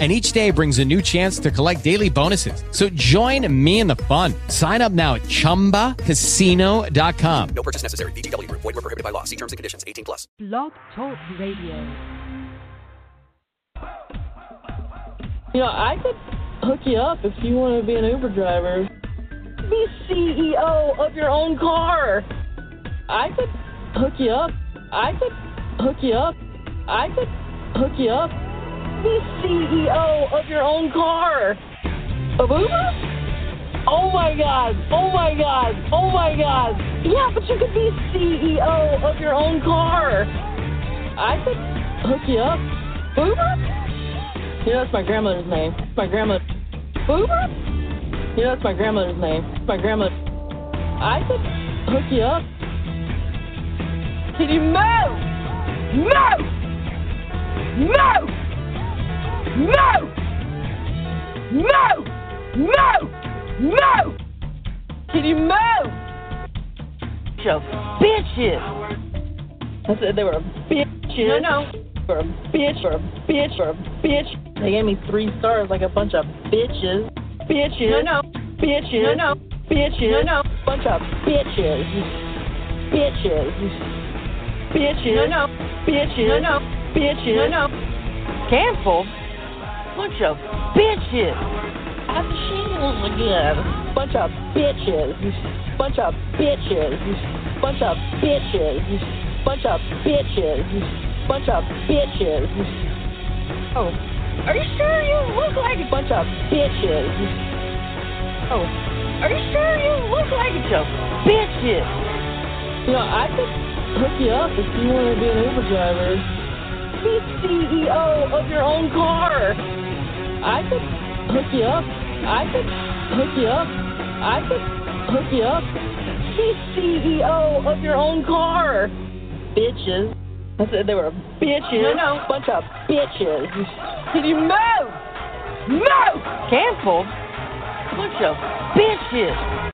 and each day brings a new chance to collect daily bonuses. So join me in the fun. Sign up now at ChumbaCasino.com. No purchase necessary. VGW. Void were prohibited by law. See terms and conditions. 18 plus. Blog Talk Radio. You know, I could hook you up if you want to be an Uber driver. Be CEO of your own car. I could hook you up. I could hook you up. I could hook you up. Be CEO of your own car. Of Uber? Oh my god. Oh my god. Oh my god. Yeah, but you could be CEO of your own car. I could hook you up. Uber? Know, that's my grandmother's name. My grandma. Uber? Know, that's my grandmother's name. My grandma. I could hook you up. Can you move? Move! Move! Move! Move! Move! Move! Can you move? You bitches! I said they were bitches. No, no. For a bitch, for a bitch, for a bitch. They gave me three stars like a bunch of bitches. Bitches. No, no. Bitches. No, no. Bitches. No, no. Bunch of bitches. Bitches. Bitches. No, no. Bitches. No, no. Bitches. No, no. Canceled. Bunch of bitches. At the shingles again. Bunch of bitches. Bunch of bitches. Bunch of bitches. Bunch of bitches. Bunch of bitches. Oh. Are you sure you look like a bunch of bitches? Oh. Are you sure you look like a bunch of bitches? You know, I could hook you up if you want to be an Uber driver. Be CEO of your own car. I could hook you up. I could hook you up. I could hook you up. Be CEO of your own car. Bitches. I said they were bitches. No, no. Bunch of bitches. Can you move? Move! Canceled. Bunch of bitches.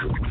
because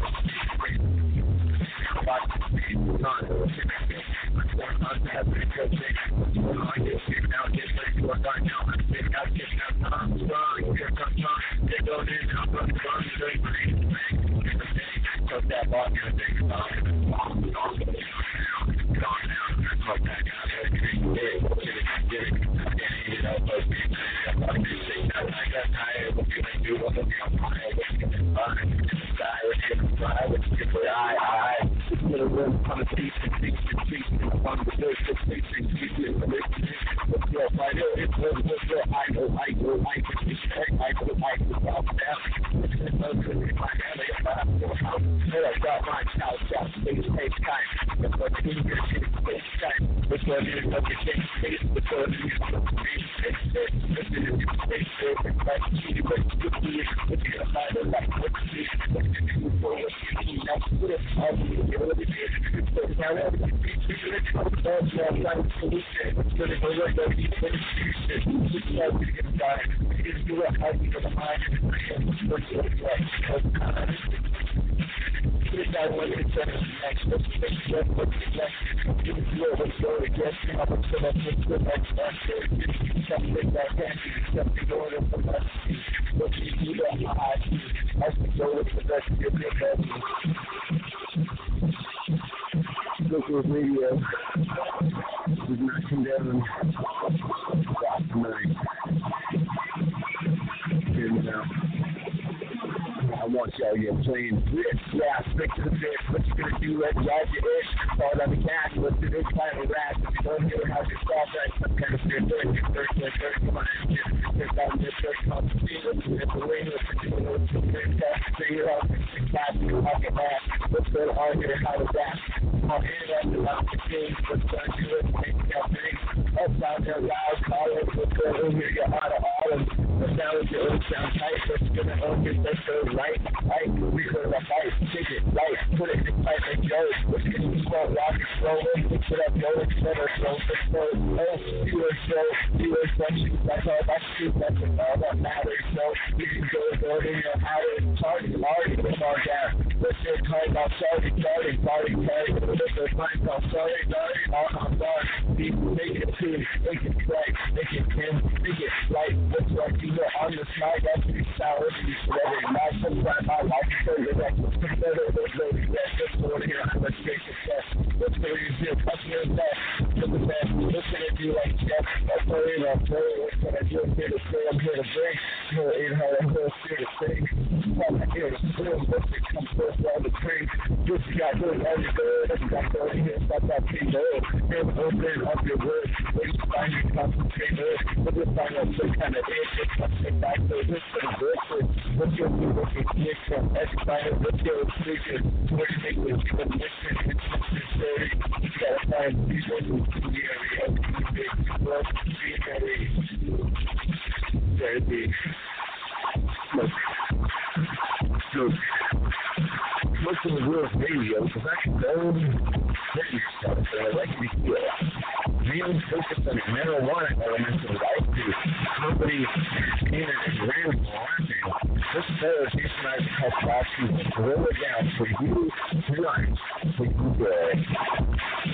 One, the good boy.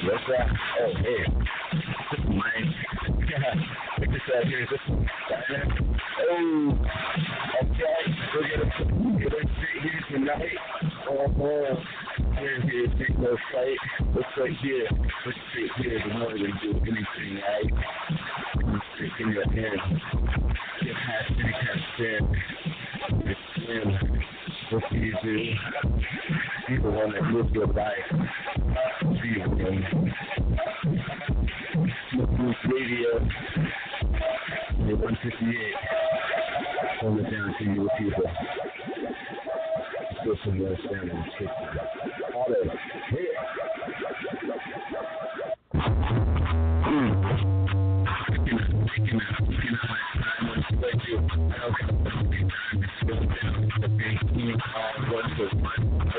Yes, sir. Oh, hey. Mine. Look at that. Here's this. Oh, okay. We're going to sit here tonight. Oh, oh. We're here to take no fight. Let's sit here. Let's sit here. We're not going to do anything, right? Let's sit here. Get past any kind of sin. It's sin. What's easy? She's the one that lived your life. She's the one. Rules Radio, the 158. Hold it down to you people. Still some less down in the All that. Thank hmm. you.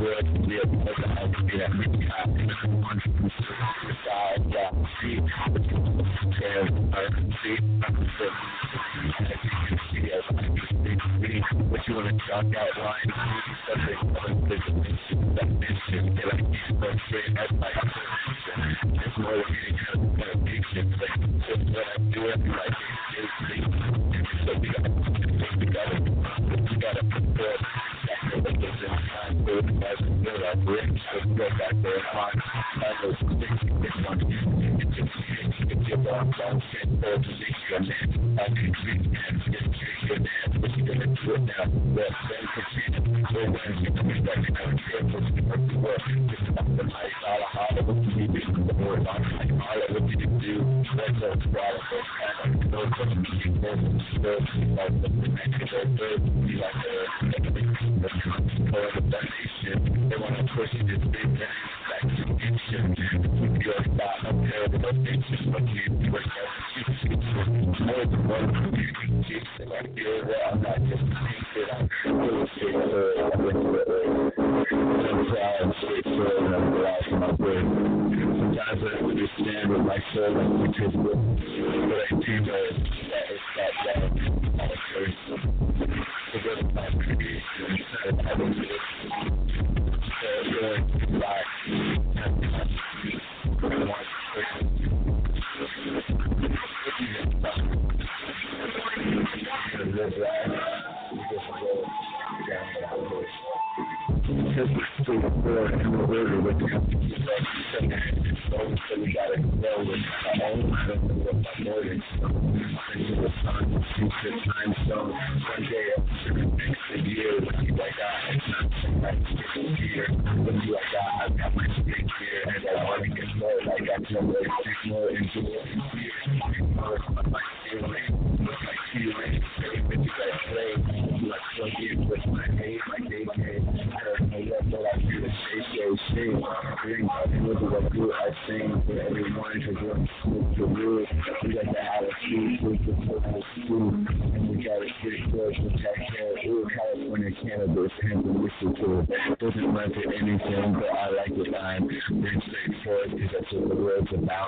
world we have open up to that many times. On the side, yeah, see, there's a see, what you want to talk out line, something, something, that mission, that I can't go straight, that's like, drink, look at what good I think for everyone to work with the rules. We got the attitude, a seat the purpose too. And we got to get close with that California cannabis and the to Doesn't run to anything, but I like the I'm rich, straightforward, because that's what the world's about.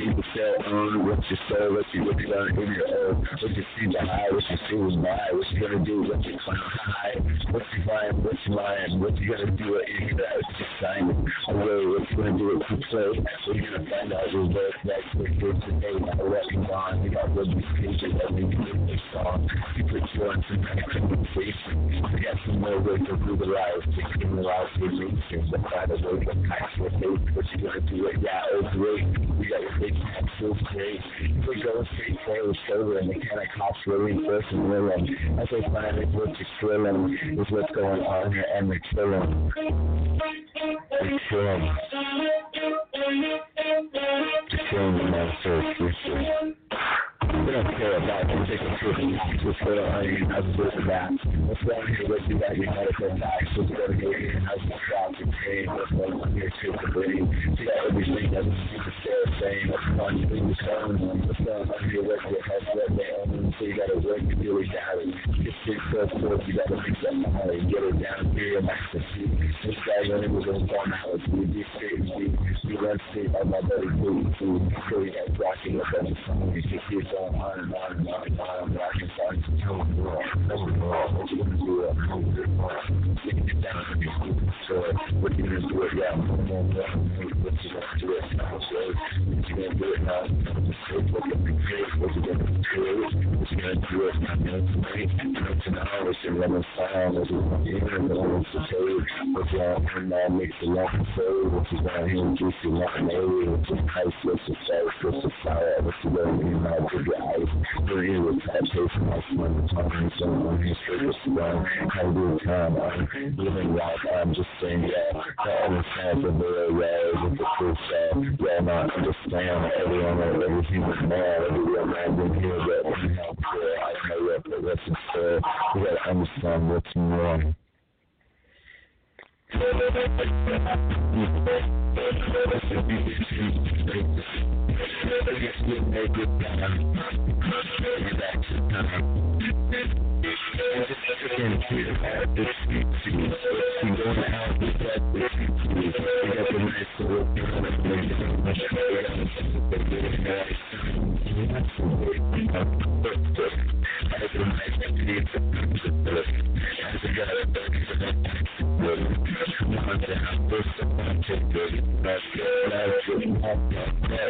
see the cell on, what you sell, what you what you got in your own, what you see high, what you see was buy, what you gonna do, what you climb high, what you buying, what you lying, what you gonna do here, what you sign it, away, what you gonna do it to play, what you gonna find out is that that's what you're today, now what you on, you got what you that you song, you conversation, you got some more ways to legalize, to criminalize but by the way, the tax your face, what you gonna do it, yeah, oh great, we got your big tax so great, we're going straight forward, sober, and the kind of cops really first and willing, as they find it, what's thrilling, is what's going on here, and they're killing, they're killing, they're killing the man for a future. We don't care about you taking treatment. What's going on here? How's this and that? What's going on here with you that you medical tax? On here? How's the crowd and pain? What's going on here too for brain? See that everything doesn't seem to stay the same. What's going on here? What's going on? What's going on here with your head? What they own? So you gotta work to do it down. Get six first you gotta make that money. Get it down here, master see. This guy when it was on hours, we be straight and see. My buddy food, food. So we got rocking up on the phone. You can keep on on and on and on and on. And tell the world. Tell the world what you gonna do. I'm gonna do it. You can get down to your stupid story. What you gonna do it? Yeah, do it. What you gonna do gonna what you gonna do it now? The. What you gonna do? What you gonna gonna do it. You know, tonight, what's your running sound? What's your running in? What's the code? What's your in now? Makes the long code. What's your down here? Juice your long area. What's? What's your sauce? What's your fire? What's your running in now? What's your? We're here with that taste my son. The time so on his straight to run. How do you time? I'm living life. I'm just saying, yeah. Understand the well with the that y'all not understand everyone that every human man, every real man in here that we have here, I know that the rest is for. We gotta understand what's wrong. It's This is my ticket, that's your attitude.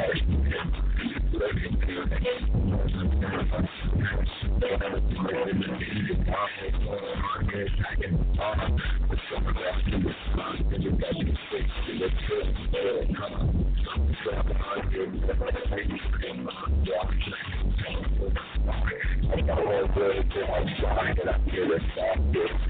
I'm trying to get up here this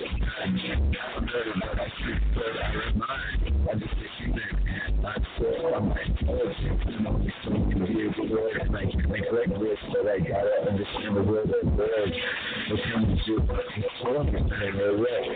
in the way.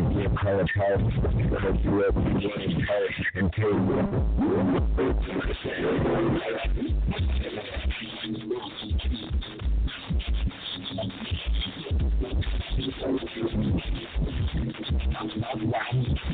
and get college health and do it getting health and take Wow.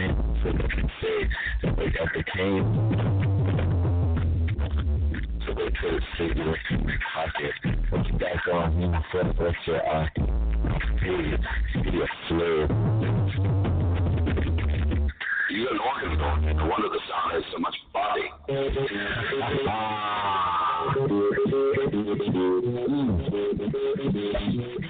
Brain So they can say that they got the cane so they to say you in my pocket. What you got going on for what's your eye? Hey, be a slur. You got an organ going. No wonder the sound has so much body. What's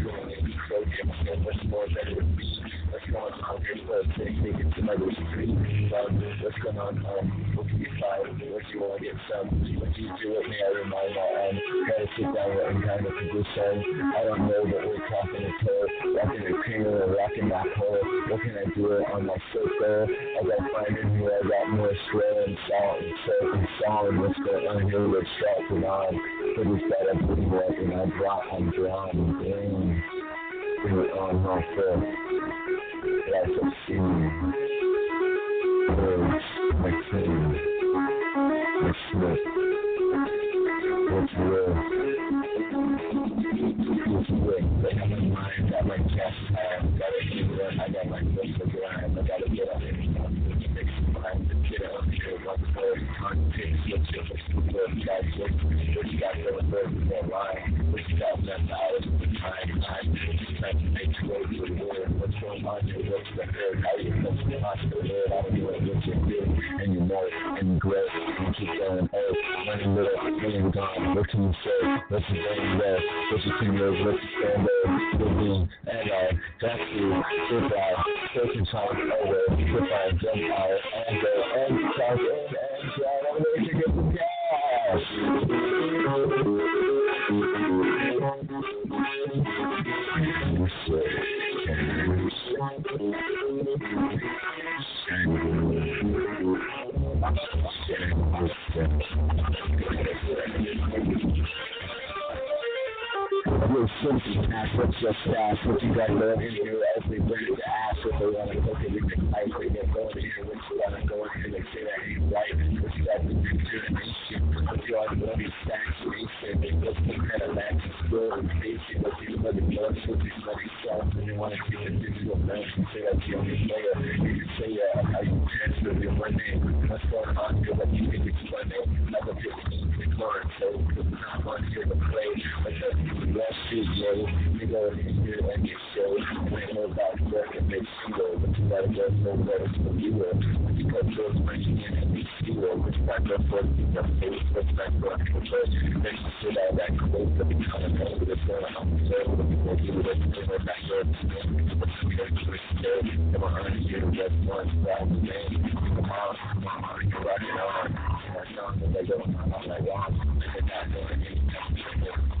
take it to. Um, what's going on? Um, what can you find? What you want to get some? What do you do with me? I remind my um, kind of sit down and kind of position. I don't know that we're talking to rocking a piano or rocking that pole. What can I do it on my circle? I got finding here, I got more swell and salt and soap and song. What's going on here? Start it on. But it's that I'm putting it and I'm drawn, I'm drawn, damn. It on, my foot. That's obscene. What's real? I got my mind, got my chest, I got I got to I gotta get up to get up got you got that you got to what's going on what's the hurt, how you what's the hospital, I don't know what you do, and you it, and you grow, and keep going, oh, running little, running gone, what can you say, what's your brain there, what's your fingers, what's your stand there, good being, and uh, I, that's you, if I, take your time. Over, if I jump out, and go, and start, and, and try, I'm ready to get the Real simple task, what's your stash? What you got going in here as they bring it to ass? If they want to cook it, we can ice it, get going in here. What you got to go in here, they say that ain't right. What you to do to the nation? What you all want to stacks, nation? What's the kind of lack of skill and patience? What you want to do? What you want to self? And you want to keep it digital man and say that you only player. You can say that how you transfer your money. What's going on here? What you think it's funny? Like a 15 quick learn. So it's not one here to play. Like a last studio, you go in here and get. And they know about work and make zero. But you gotta go so better for you. But you put those money in and make back up for your face. What's back up for first? Then you sit out that close to become a man with a son. I'm so with a boy. You would have to go back up. But you can't do it still. Come on, you just one stop. Man, come on, come on, you're rocking on. And I sound like I don't know how I want. And I know I need of stuff going on about this stuff. Like, yo, what you see,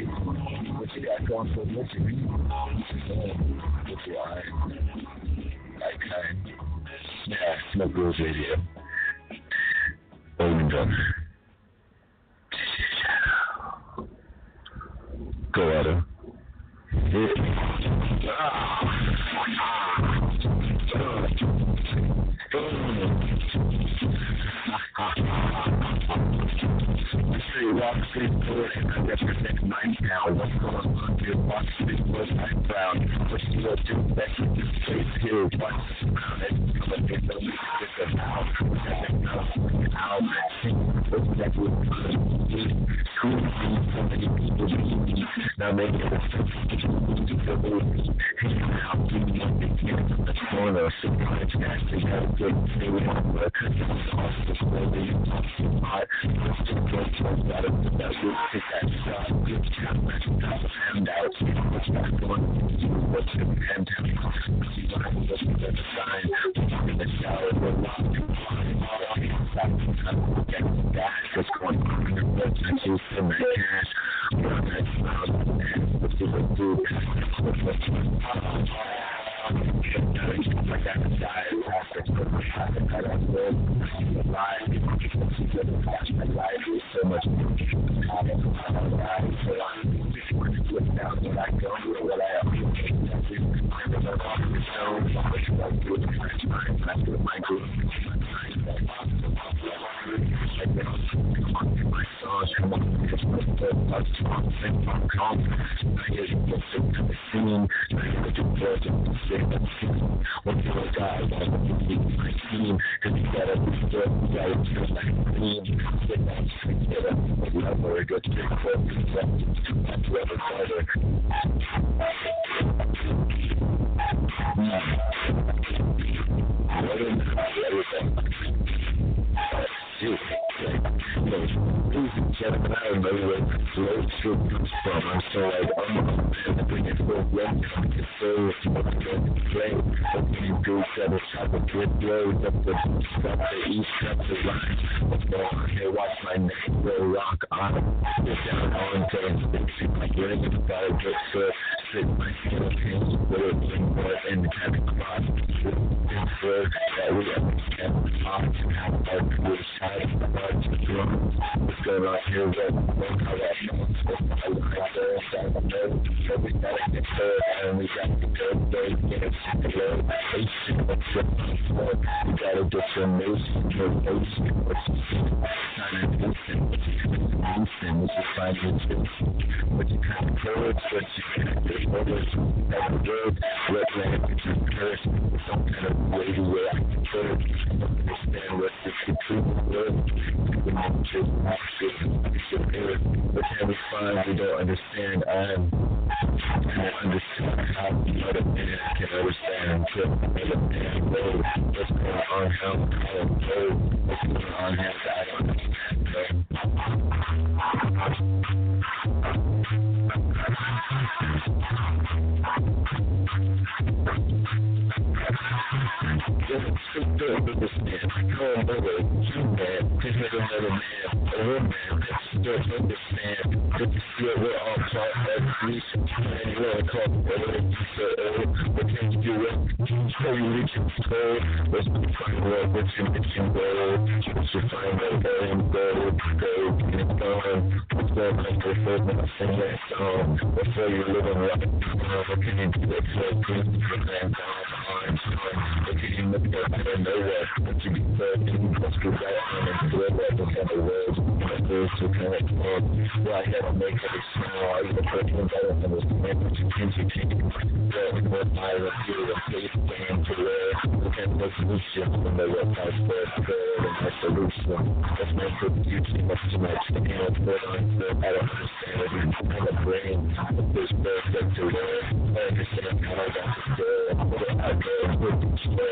what you got going for what you read, what you are, kind. Yeah, Smoke Rules Radio. Old Drum. Go at him. Say walk street forward and I represent my town. What's going on here? Walk street forward, I'm proud. What's the world do back in this place here? What's around it? Come and get the week with the mouth. What's that mouth? Out. What's that with Cool so many people. Now maybe the the movie. Hey, now we want to get in the corner. Sometimes nasty, have a good feeling. But it's also slowly talking hot. Let's just go towards that. That would take that shot. Good job. Let's not hand out. What's not going on? What's the pandemic? See what I'm looking at the sign. In the shower, we're locked in line. Stop. I'm getting that. What's going on in your blood? I just in cash. Like that die. Plastic. Plastic. I don't. I know. I I I I where trip comes from. I'm so like, I'm a it for rent. It's so fucking play. What you do? Top of good blows up the the east, up the line. What's on here? Watch my neck go rock on. Get down on. Fix my brain. Gotta get good. Sit my hands with it. In the kind of cross. Word that we understand. Off to have our good side. Watch the drums. What's going on here? What? What? How that comes. I like there. I know. So we gotta get good. And we got to go. They get it. Hello. Patient. What's your floor? We gotta get your nose. Nose. What's your kind of listen? What you kind of listen? What you find your tips? What you kind of courage? What you kind of good orders? That word. What language is cursed? Some kind of way to where I can turn. Understand what this the truth word. We need to action. Disappear. But we find we don't understand? I'm can understand how another man can understand to another man what's going on, how how it goes, what's going on that I don't understand. With this man, him over, you man, man, with man, you you you do? You your your your your I sing that song, before you live in life, what can you do that so good, for that down, behind, what can you look at, I don't know what, you. good that on and do it, what kind of words, to kind of talk, well, I to make it small, I even put things I don't understand, what you can you what I would do, place, band to where we can make solutions when they first, third, and my solution, that's my beauty, much too much, and it's than I don't understand it, and the brain, this perfect to where, I understand how I got to what I go, what to share,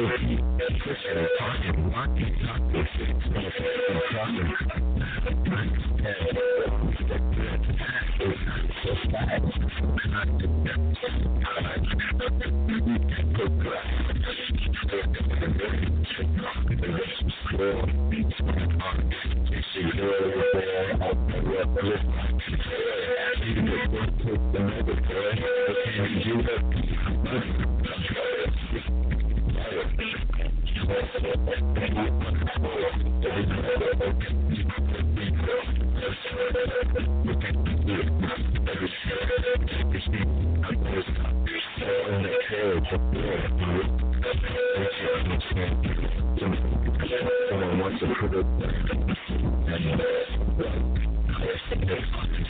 but it's come back to, going back, baby.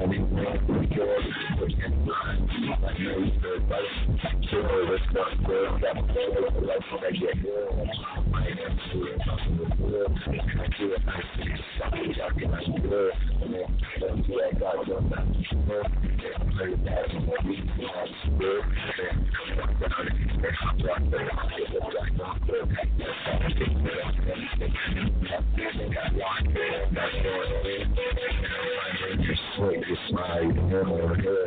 and he wants to kill which can I know he's very much sure that's not good. I've got a photo of the life when I get here. I am sure it's not good. I do it. I see something talking like good. And then don't that. God don't let me know. And play that. And what we do on spirit. And come on down. And I'm black. But I'm just a black doctor. That's how I think that I'm going to think. I'm not feeling that one. I'm not feeling ride on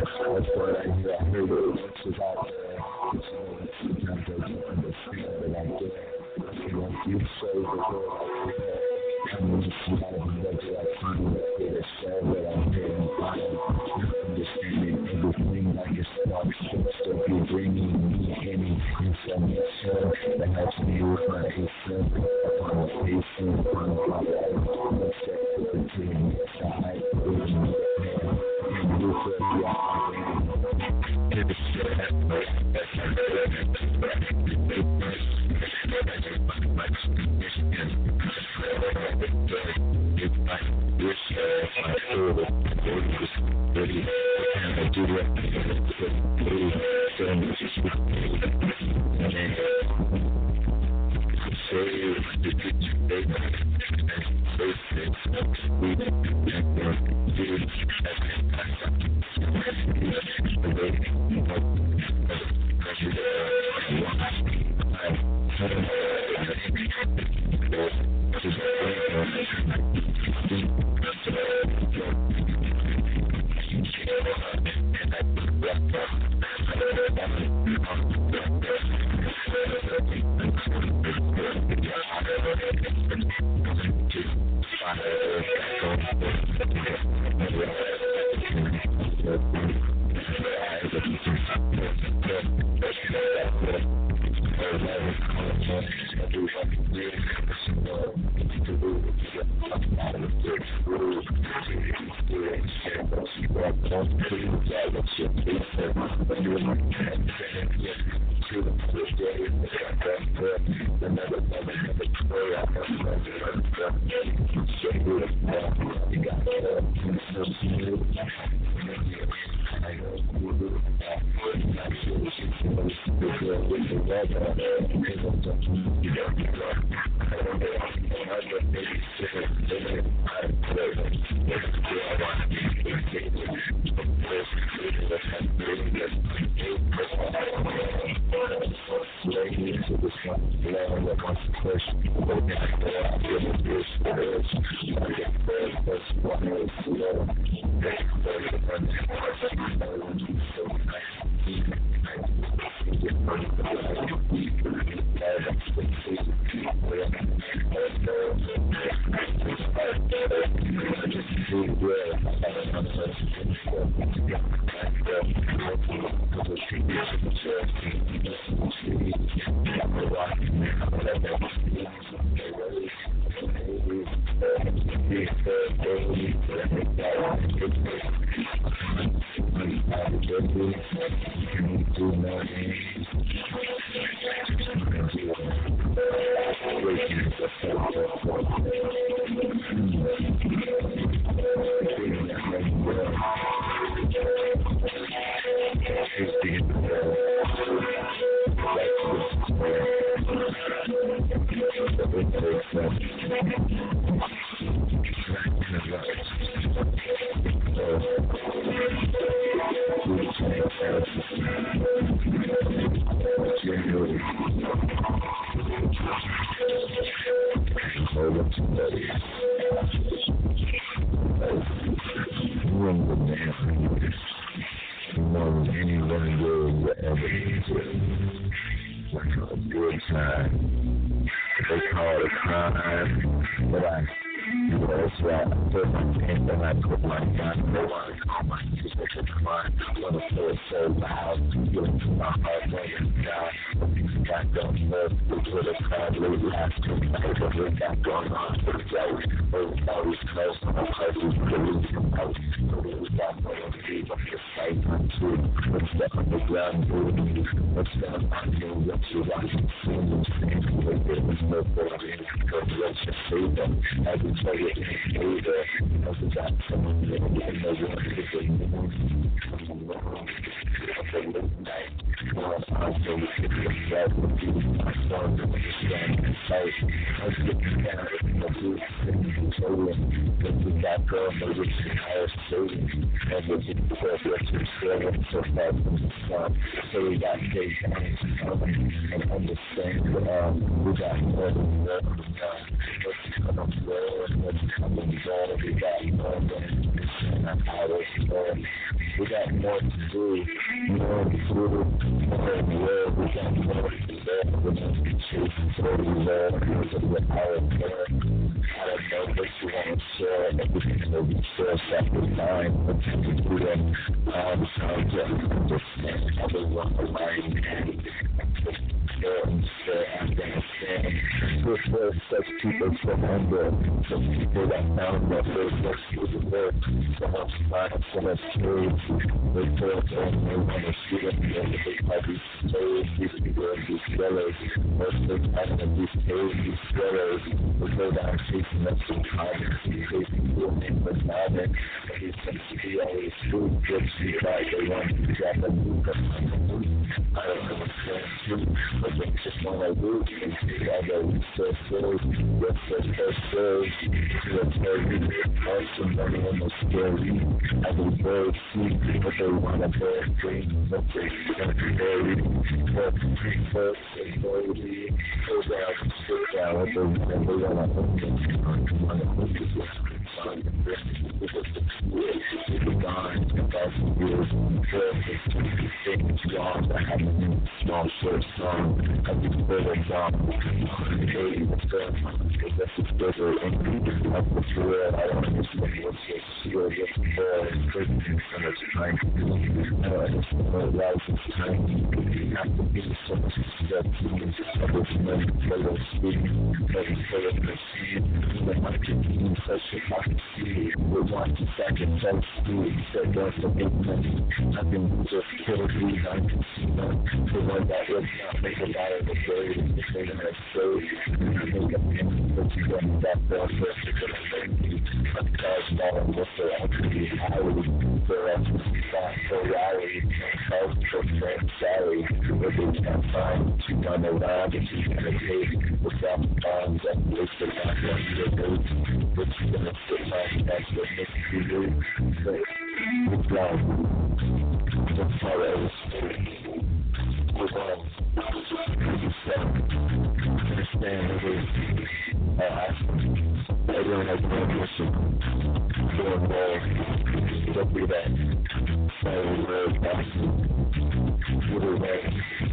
Thank you. Step to me. I was money, fellow speak. Every fellow proceed. When my community such a hot see. We're watching second, self speed. Said once a big money. I've been just killed I can see them. The one that was not make a lot of the bird. The thing that shows. I think I'm in, but you me back there first. Because I'm thank you. I'm charged down with the actually Howard. For us, back for Rally. House for Sally. With it, I'm fine. She done around and she's gonna take. Without bombs, I'm wasting my boats. But she's gonna sit my neck with me to. But it's like, that's how I was We're going understand the way everyone has no mission. Doing more. Don't be that. Word back. What are they? A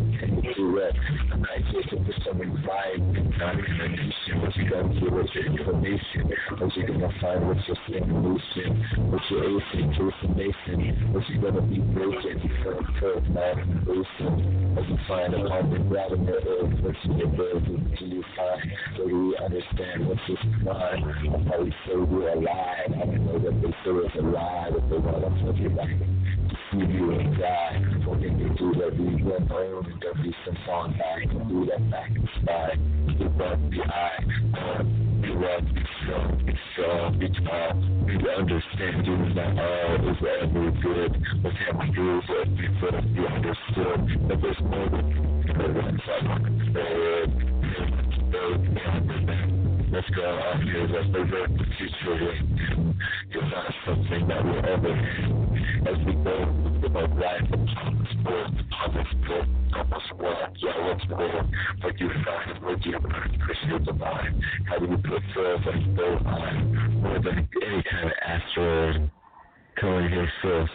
Be alive and do it. To someone vibe. Not information. What you gonna do with your information? What you gonna find? What's your stimulation? What's your? Jason Mason. What you gonna be breaking? Curve, man, Mason. What you find upon the ground the earth? What's your? What do you find? Do you understand what's this mind? I'll probably say we're alive. I don't know that they say it's alive if they want to put you back. See you and die. Hoping to do that we run and don't some song do that back and spy. Run the run, be strong, be strong, be tall. You understand you not all is ever good. We do but be first be understood? That there's more than the one side on the Let's go. Out here, let's avert the future with You're not something that will ever As we go about life and public sport, public sport, public sport, yeah, what's more What you find, what you learn, Christian divine How do you put first and go on More than any kind of asteroid coming here first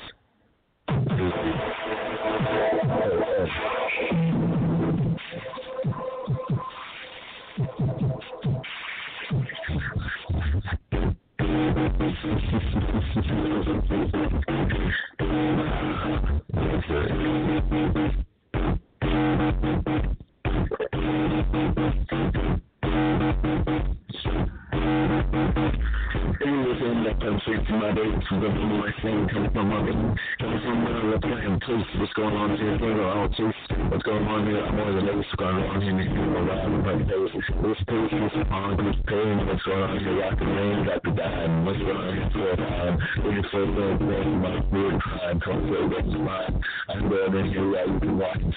Everything comes straight to my day from the from my thing coming from vein. Coming from play and place. What's going on here? Here I'll taste. What's going on here? I'm on the nose. What's going on here? You know, riding my face. This pace, this on, this pain. What's going on here? Rock and rain, got to die. What's going on here? A time. When you first know, man, my weird crime. Say what's mine. I'm going in here, yeah, you can walk and.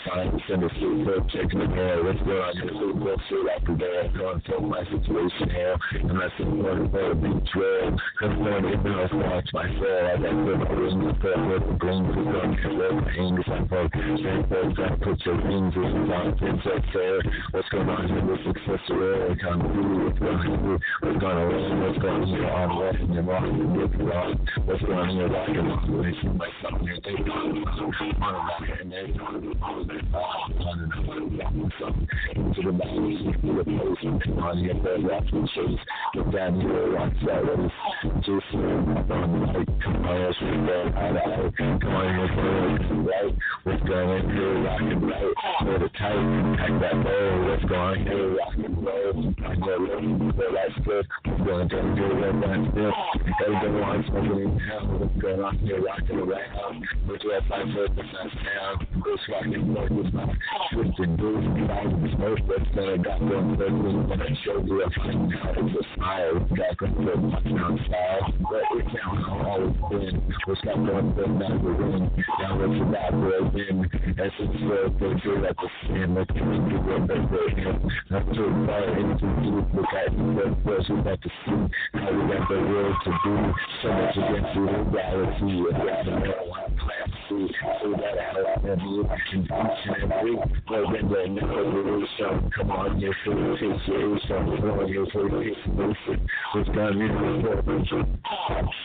Send a suit for checking the mail. What's going on here? Suit for out the there. Going for my situation here. And that's the one for a big. Cause when it does watch my soul, I got good and stuff with the of gun. Let my hands on folk. Folks that put your rings in the on things that fair. What's going on here with success rare? Kind of blue, what's going on here? What's going on? What's going on here? I'm walking and walking and looking wrong. What's going on here? Along the way. See my something here. Take it on a walk and then on and on and on something into the mountains. See the post on here. Bed rocks and chase. Get down here. Rocks out. Jason, up the mic. Come on, let's get that out of Come on, here, right? What's going on here? Rocking right. For the tight, pack that bowl, let's go on here, rock and roll. I know listen, so that's good. We're going to do it right still. Everybody wants smoking in town, let's go on here, rocking around. With your five foot, the sun's down. Chris rocking, boy, with my twisted boots, five smoke, let's go, got going, let's go, when I show you now, it's a smile, got going, touchdown style. But it's now how always been. What's going, let's not the ring. Now let's evaporate in. As it's still, they feel like the skin, let's get into what they in. Not too far into deep, look at the first, we got to see how we got the world to do. So much against the reality, and rather know how class see. So that out and be in each and every, well, then they the reason. Come on, you're for the situation. Come on, you're for the situation. What's got me in the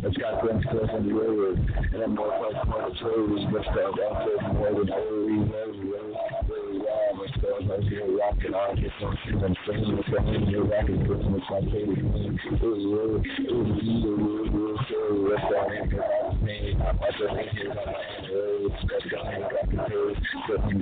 It's got glimpse close on the road and I'm more like more the. Let's go down to more than holy, holy, Let's go, let's go, rocking on. On shit I'm saying. It's on your rocking, it's my favorite thing. Ooh, ooh, ooh, ooh, ooh, ooh. So let's go in here, I'm me. I'm also in here, I'm in here. Let's go in here, rocking toes. Let me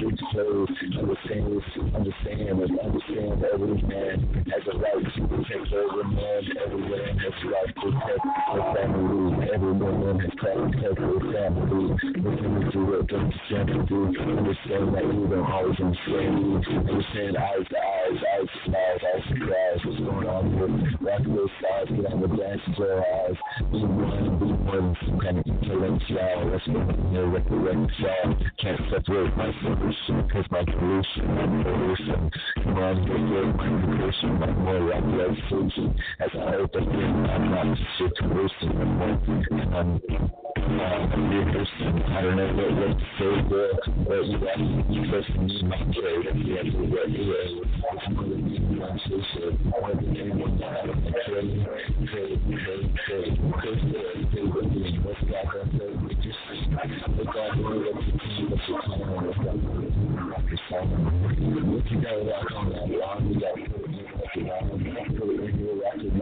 get your toes. Understand, understand, every man has a right to protect every man. Every man has a right to protect their family. Every woman has right to protect their family. Listen to what understand to do. Understand that you don't always understand me. Understand eyes to eyes, eyes to smiles, eyes to cries. What's going on here? Rock those sides, get on the dance floor eyes. Be one, be than some kind of intellectual. Let's go in here with the reconcile. Can't separate my solution, cause my pollution, my pollution. Come on, get your my pollution, my more like love solution. As I hope again, I'm not situation. I'm and I'm I don't know what, what to say but you got you first need my the to. It's more than you want to say. More than anyone that I don't care. Pray, pray, pray. Pray for it. Pray with me. What's God going to say? We just look God doing what you can, what you can. What's God doing? It's fine. What you got to rock on that line, you got to put it in like a line. Put it in here, rock it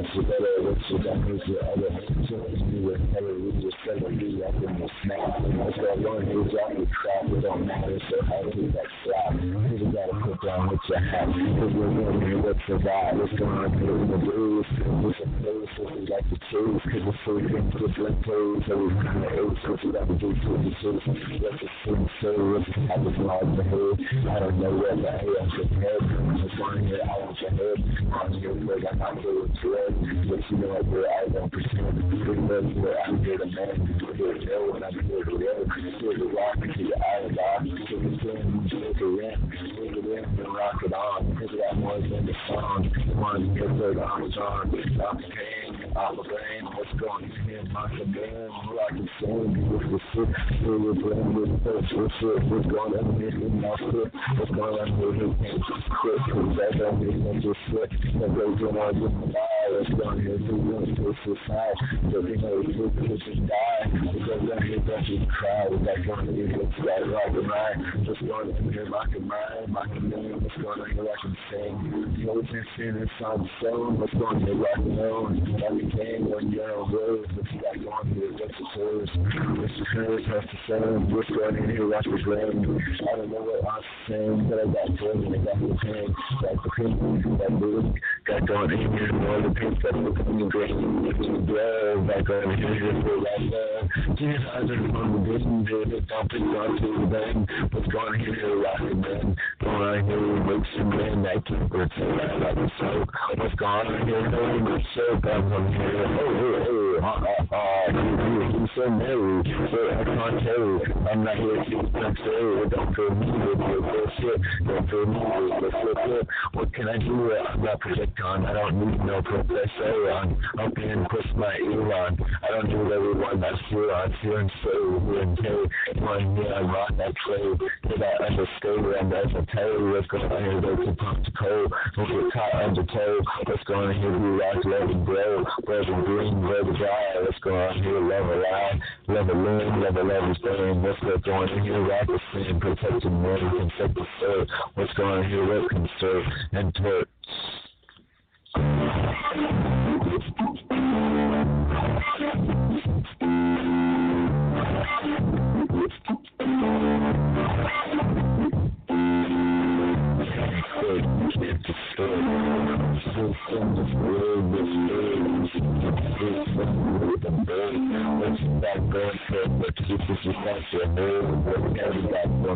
worship. That means your other opportunity. You would never really just say, be up in the snap. Let's go learn your job with crap. It don't matter. So to get that slap. You gotta put down what you have. Cause we're going here, let's survive. What's going on here in the blues? With blues, so we like to choose. Cause we're so things different clothes. So we're kind of age. Cause we do to the truth. Let's just so. Just have head. I don't know what the hell I'm prepared. Just on here, I want your head. On your leg, I'm not here with dread. But you know, where I don't pretend. Pretty much where I'm here to man. Here to know when I'm here to live. Here to rock to your alibi. To the thing, to the rent. Take it in and rock it on. Cause that more than the song. One, the arms on. The pain. Off the brain. What's going on the man. Rock the same. With the sick. Feel your brain with the What's it? What's going on? What's going on here? Who can't just quit? Cause that don't mean I'm just slick. That goes on all with my eye. What's going here? Who wants to suicide? So you know, who could just die? Because that don't just cry. What's that going on here? What's that rock and ride? What's going on? Rock and ride. Rock and name. What's going on here? Rock and sing. You know, what's in sin inside the stone? What's going on here? Rock and roll. Everything on your own road. What's that going here? What's the source? What's the curse? What's the sound? What's going on here? Watch the ground. I don't know what I'm saying, but I got feeling. I got the pain. Got the pain. That mood. Got going in here. All the pain stuff. Look at me green. Look at me blood. Back on here. Just feel like love. Ten hundred on the vision. Baby. Dumping on to the bang. What's going on here? Rock the man. Going on here. Make some man. That keep it. Like a soak. What's going on here? You so on Oh, oh, oh. Uh, uh, uh, you, you, you so married, but I can't tell you. I'm not here to control. Don't feel me with your bullshit. Don't feel me with your flip What can I do? I'm not Projectron. I don't need no professor on. I'm being push my Elon. I don't need everyone that's here on here and so here and here. One year I'm on that trade. Did I understand? And as I tell you what's going on here, there's a pump to cold. Don't get caught under toe. What's going on here? We rock, love and grow. Red and green, red and dry. What's going on here? Love a lie. Love a loon. Love love is burning. What's going on here? The sin. Protecting men. Can the serve. What's going on here? Thank you. What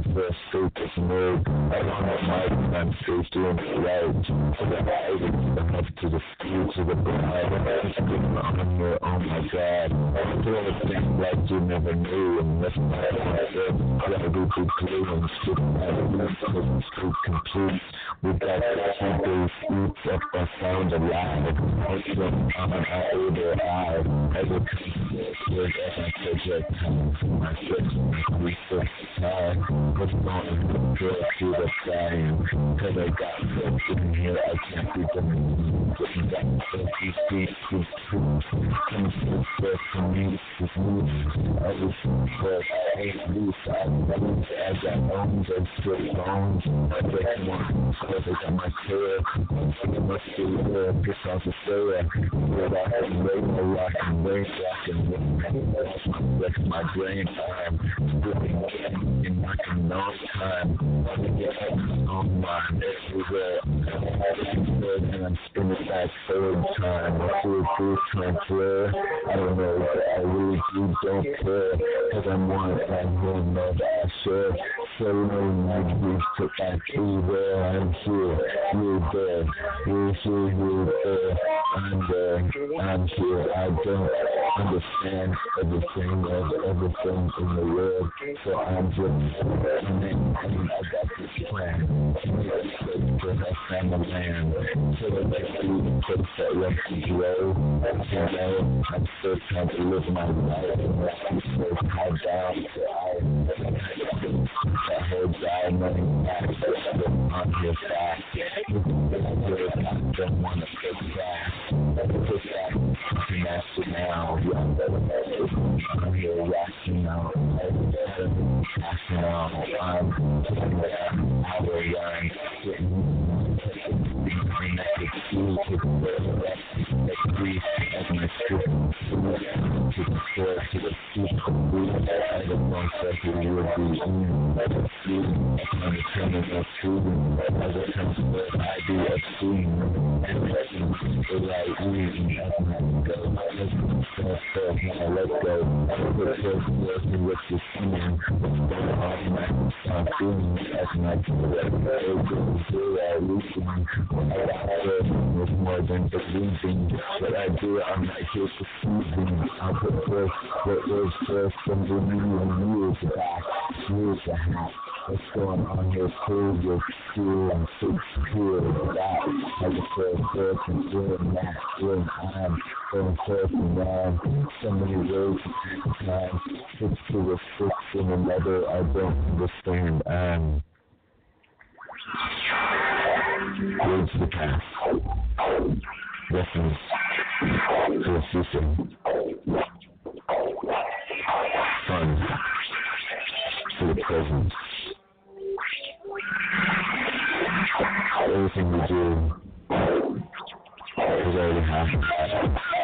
can serve? And torch. I'm still doing right to the height enough to the speed to the bride. on your oh my god. Doing a thing like you never knew and that's my answer. Gotta be complete and skip out of this because it's complete. We got two days each of us sound alive. It's I'm an eye. A as I project time from my six, research time. What's going through the. Cause I got in here I can't be done. Getting back to the street, this truth. Comes to the for me, this loose. I was but I ain't loose. I bones, I got bones and straight bones. I break one, cause I got my tail. I must be real, piss off the I have radio rock and brain rocking. That's my brain time. Living in like a long time. I get on my everywhere. And I'm spinning back third time. I feel this transfer. I don't know what I really do, don't care. Cause I'm one and one that I share. So no need to put back everywhere. I'm here, you're there. You're here, you're there. I'm there, I'm here. I don't understand everything of everything in the world. So I'm just, and I got this plan because I found the land. So that I see the place that left to grow. And know I'm still trying to live my life let myself high down to I that whole diamond access on your back. I don't want to master now. I'm here rocking out. Out. I'm putting down our line. Connected to the that grief as my script to the floor to the that would be in the and the turning of food as a consequence I do a scene and letting the light as I go. Let's go. Put first working with the scene. Don't automatic start feeling as my open zero listening. I got first was more than believing. What I do, I'm not here to season. I put first what was first from the million years back, years back. What's going on here? Cool, you're cool and so cool. That has a first person doing that, doing time, going forth and round. So many to take. Six to a six in another, I don't understand. Um, words the past. Lessons to the future. Fun to the present. Everything we do has already happened.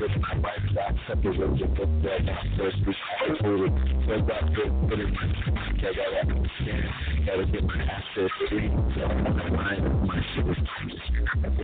living my life that I accepted what you put there. That's first be forward. Feel that good, put it my I gotta understand, gotta get my ass to sleep. So my mind, my shit is just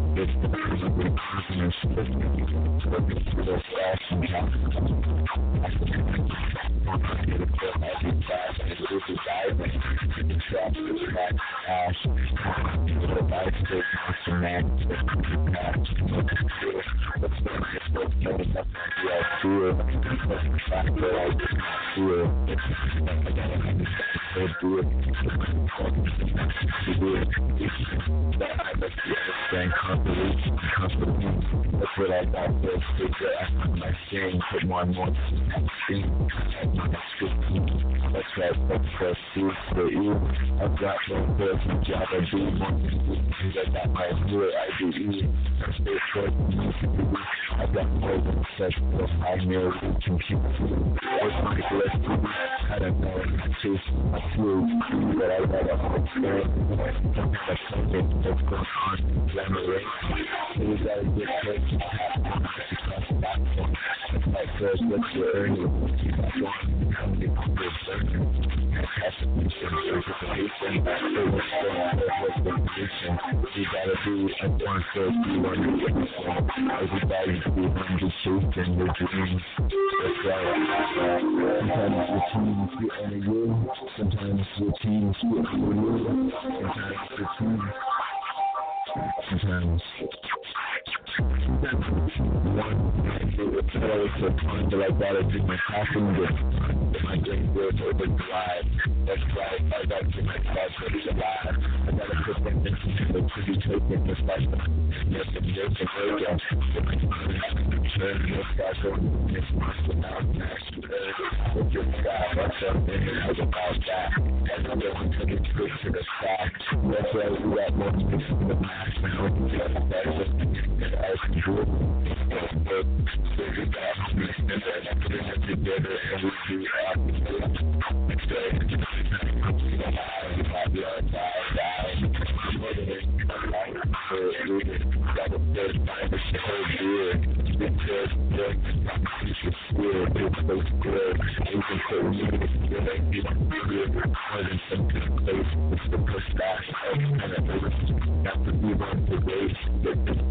prepared. That's That's right. That's first food for you. Got no. I do one thing. I got my good IDE. I stay short. I got more than such for I know computer. What's my blessed I don't know. I chase my food. But I got a whole experience. Something something that's going on. Glamorous. You gotta get crazy. Like your. Certification. So what's the gotta do a one first, you want to get Everybody's doing the chasing their dreams. That's right. Sometimes routines get under you. Sometimes routines get under you. Sometimes routines. Sometimes. So until I gotta do my passion with my dream will overdrive. That's right, I gotta get my thoughts ready to live. I gotta put them into the pretty just like the and yes. Turn your sky going this month without next year. With your something that's about that. And I'm going to get good to the sky. That's why we got more mix in the mask. Now can get better and as usual. So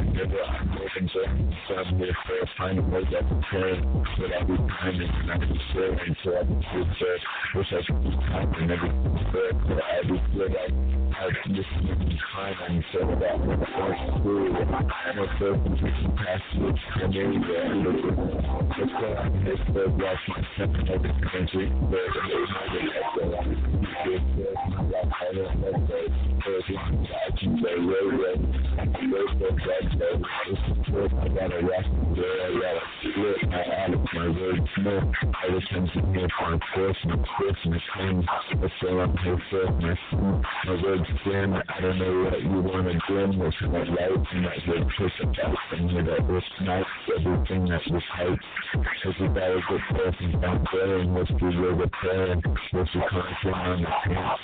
never looking to some with the final work that the turn but I be behind it and I be serving so I feel good. Wish I could be kind and good, but I be good. I I just need time and so that a person who can pass it and watch and country, but not have like like, I but I. First one, that's the I you hear from course, my course, my things, that's all I'm here for, my food, my words dim, I don't know what you wanna dim, everything that was hype. Everybody good person down there, and what's the yoga plan, what's the content on pants,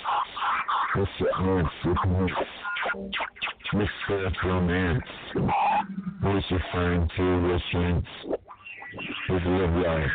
what's the answer, what's the romance, what's referring to, what's chance, what's live life.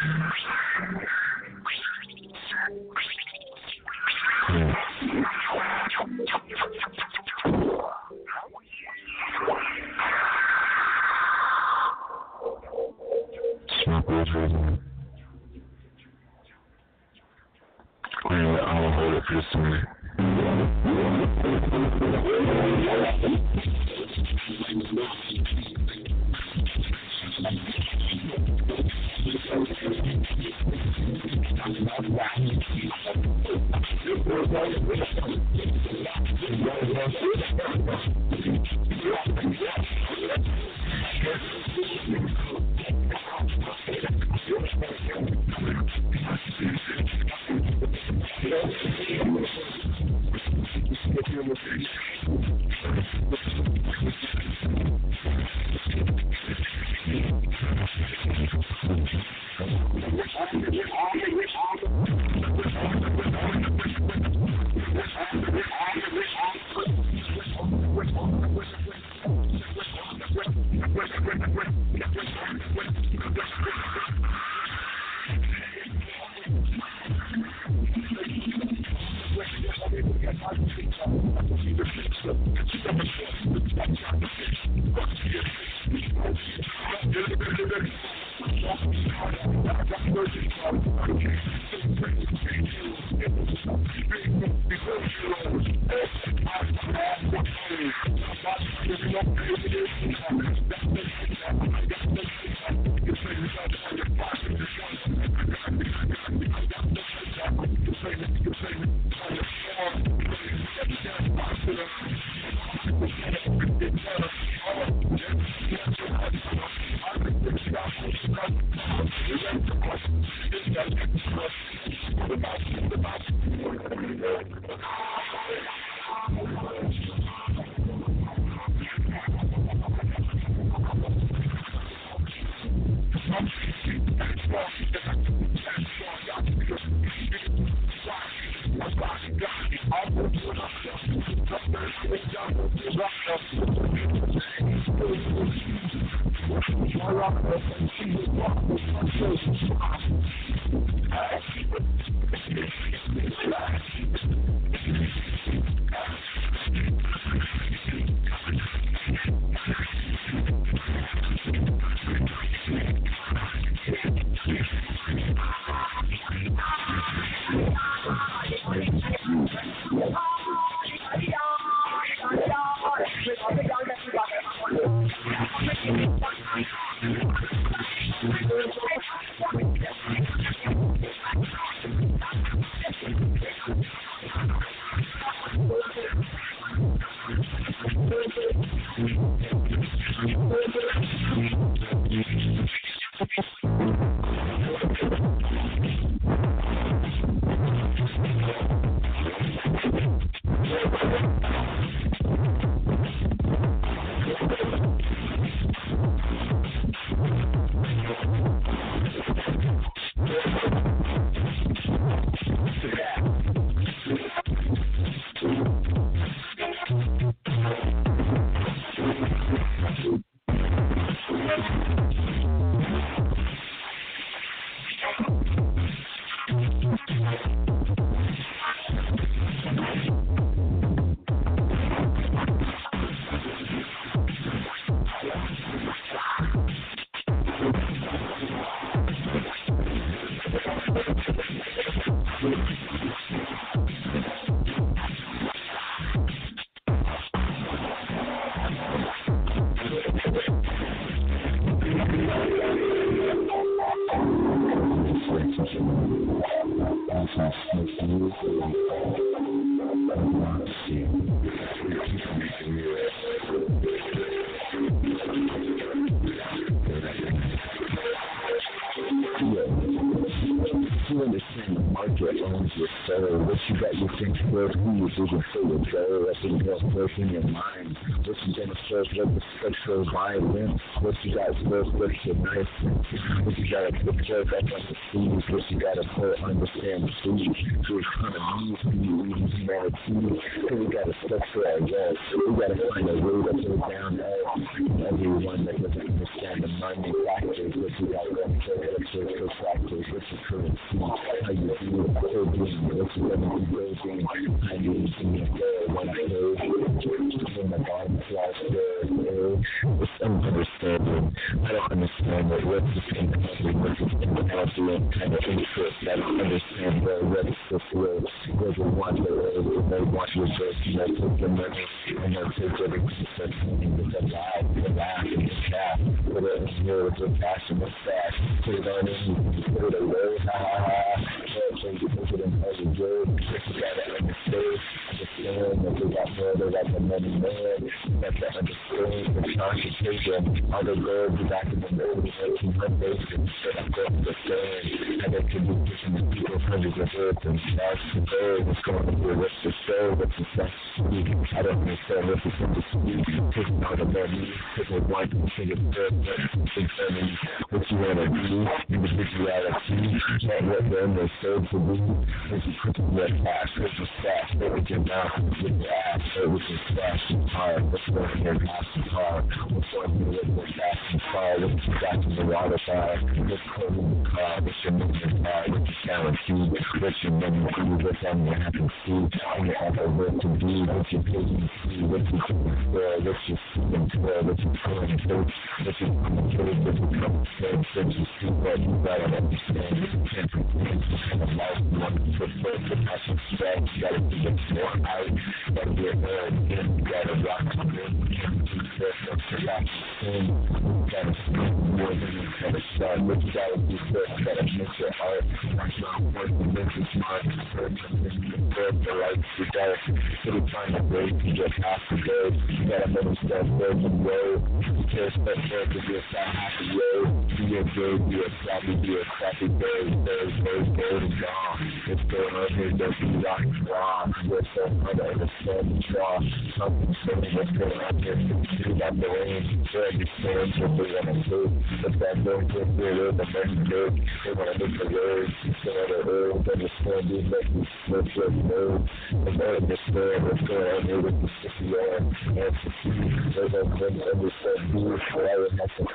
I would have to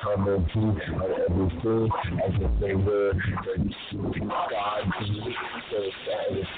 too on everything as if they were to God to. So it's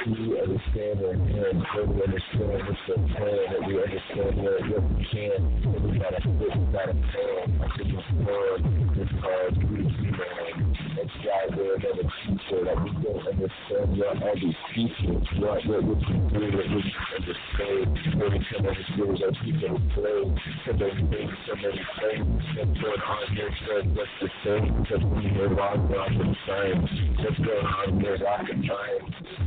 see, understand, and, and really understand what's the. That we understand what, we can. We gotta fit, we gotta. I think it's hard. It's. We man. It's out there that a teacher that we don't understand what all these teachers, what what what you do, what we understand, what we can understand that people play, so many things, so many things, and going on here says what's the same, because we wrong rock and time, what's going on here, rock and time,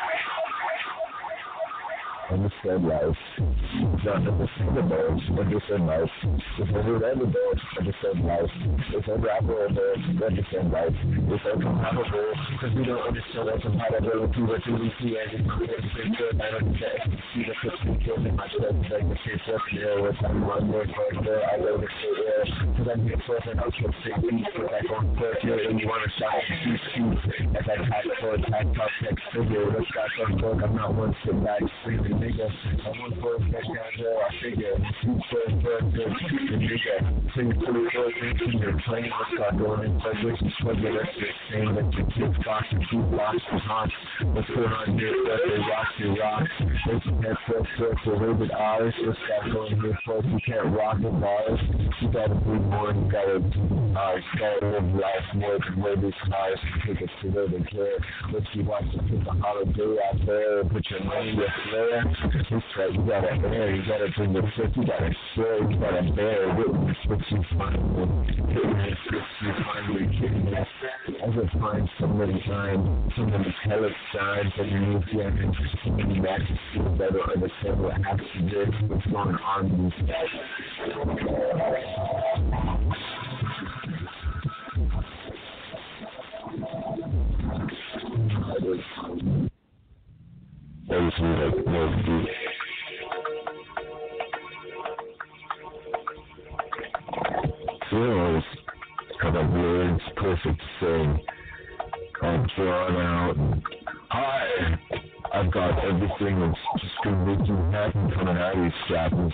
Understand life. It's not understandable. Understand life. It's unreliable. Understand life. It's unravelable. Understand life. It's uncompatible because we don't understand what's compatibility. What do we see as it's everything good? I don't see the picture kills in my chest. Like the shit just there. What's on one more part there? I know the shit there. Because I'm here first and I'll trust it. We put that on first here and you want to shot shoot shoot. As I type for a attack top next figure. Let's got some fuck. I'm not one sit back screaming nigga. I'm one a back down there. I figure. A first good shooting nigga. So you put it first into your plane. Let's start going in public. Your thing. Let your kids box and and hot. What's going on here? Let they rock your rock. Let's get first first rated eyes. Let's going here first. You can't rock the bars. You gotta be more. You gotta uh, you gotta live life more than where these can take us to where they care. Let's to put the holiday out there. Put your money with flair. It's you gotta air. You gotta bring your foot. You gotta share. You gotta bear witness what you find. Witness what you kidding me. As I find so many times, so many pellets signs underneath you, and so many mattresses. I don't understand what to this. What's going on these days? Obviously, like, no, dude. Feels kind of words, perfect thing. All drawn out. And, Hi, I've got everything that's just gonna make you happy coming out of these strappers.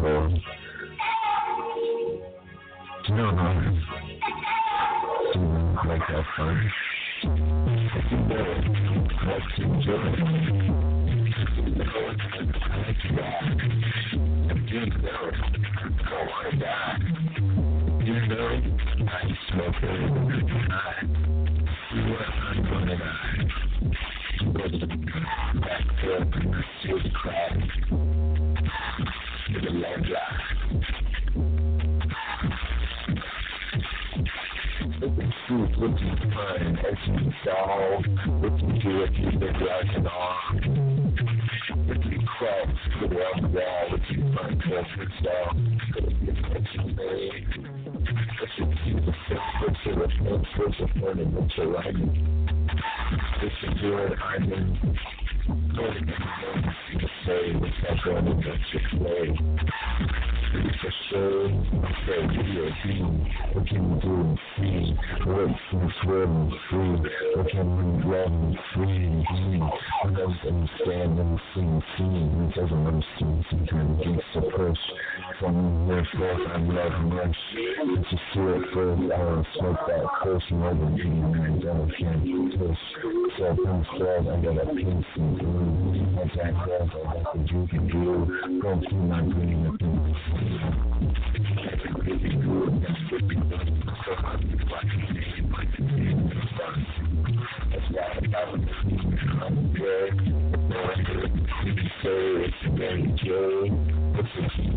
Incredible. No, no. You like that fun? If you know what to enjoy, you know I want to die. You know I smoke night. You what I'm gonna die. Back up, see the the long drive. Looking truth, looking fun, looking dog, looking if you think like an arm. Looking cracks, put it on the wall, perfect style. Could it be a section made? Let's just see the fifth foot to the fifth foot of fun and what's your writing. Listen to it, I'm in. To say, what's that you play? for sure. Okay, video team. What can we do see? What from swim free? What can we run free? Who doesn't understand and sing scene? Who doesn't understand some kind of gangster push? from their fourth and love months to see it for the hour smoke that close love and pain and then again kiss. So Prince Claus under the peace and blue. As I close I got the drink and do go through my green with them. It's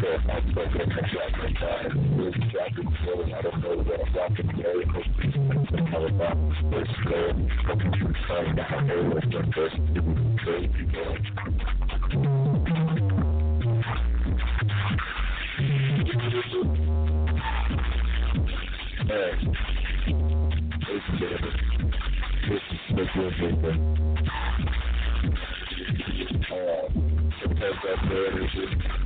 so if my boyfriend comes out for time, we'll be dropping I don't know what I'm dropping today, and those people the Taliban, those flare, looking to find out how to be played today. Hey, this is it. Uh, this is this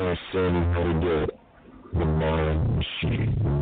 understanding how to get the mind machine.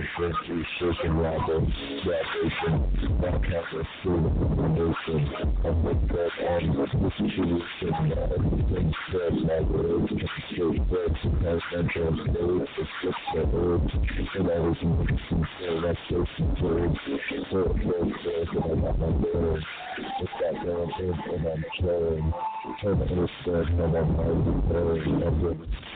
Here, first three shaking wobble. Vibration. Back half of food. Nation. I'm with that on this true signal. Everything said, my words. Straight words. I drove words. It's just the words. And I was looking sincere. That's so sincere. So close, close, and I got my words. It's that going in and I'm flowing. Turn the understand and I'm already blowing. I'm with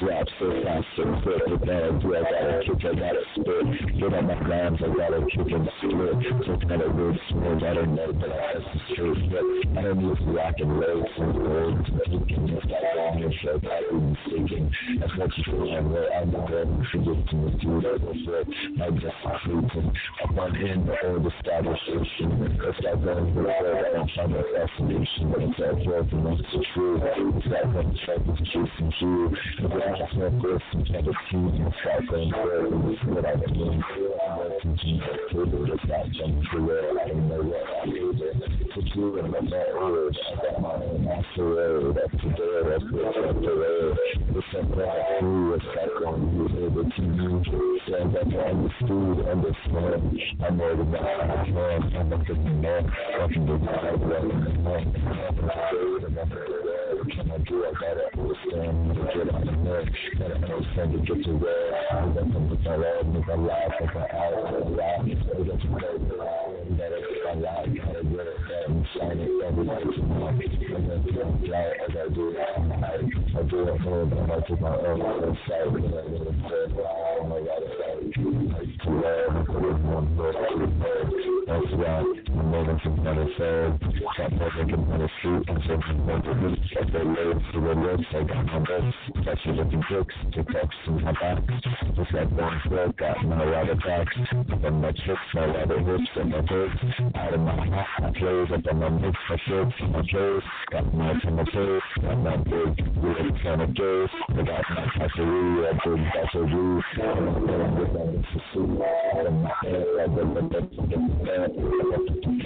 drops so fast so quick. I do, I gotta kick, I gotta spit. Get on my grams, I gotta kick and split. Kind of weird smooth, I don't know, but I have to straight. But I don't use rock and roll from gold to thinking. If that wrong, if I got be mistaken. As much as I am, where I'm the one predicting the food I will fit. I just sleeping. I'm on in the old establishment. If that going with it, I don't find my fascination. But it's and that's the truth. It's that one track is chasing you. Team. It's that going is what I'm doing. I'm working to the table. It's not jump through it. I know what I'm doing. A true and I'm not old. Got my own road. That's the door. That's the front door. It's something I through. It's that going to able to use. Stand up and understood, understand. I'm more than that. I'm man. I'm not just a man. I can do that. I'm not a man. I'm not a dude. I'm not a dude. What can I do? I gotta understand. To get on the net. Gotta understand to get to where. I got to put my love, make my life, make my eyes, make my life. I got to go to the Gotta get my life. Get it. And to. I'm gonna do it. Fly as I do it. I do it home. And I take my own side. And I get it. Oh my God. It's like, like to. And put it in one book. That's right. I'm moving from side. Stop making better fruit. I'm taking better roots. As they to the lips. I got my books. You looking books. TikToks in my back. Just like one foot. Got my water back. Up on my chips. My water hips. And my books. Out of my hat. My clothes. Up on my mix. My shirts. My clothes. Got my tomatoes. Got my big. Weird kind of days. I got my. A that. A of my hair. I bed. I got the I'm so live. I got the What's out in my feet. I through that got my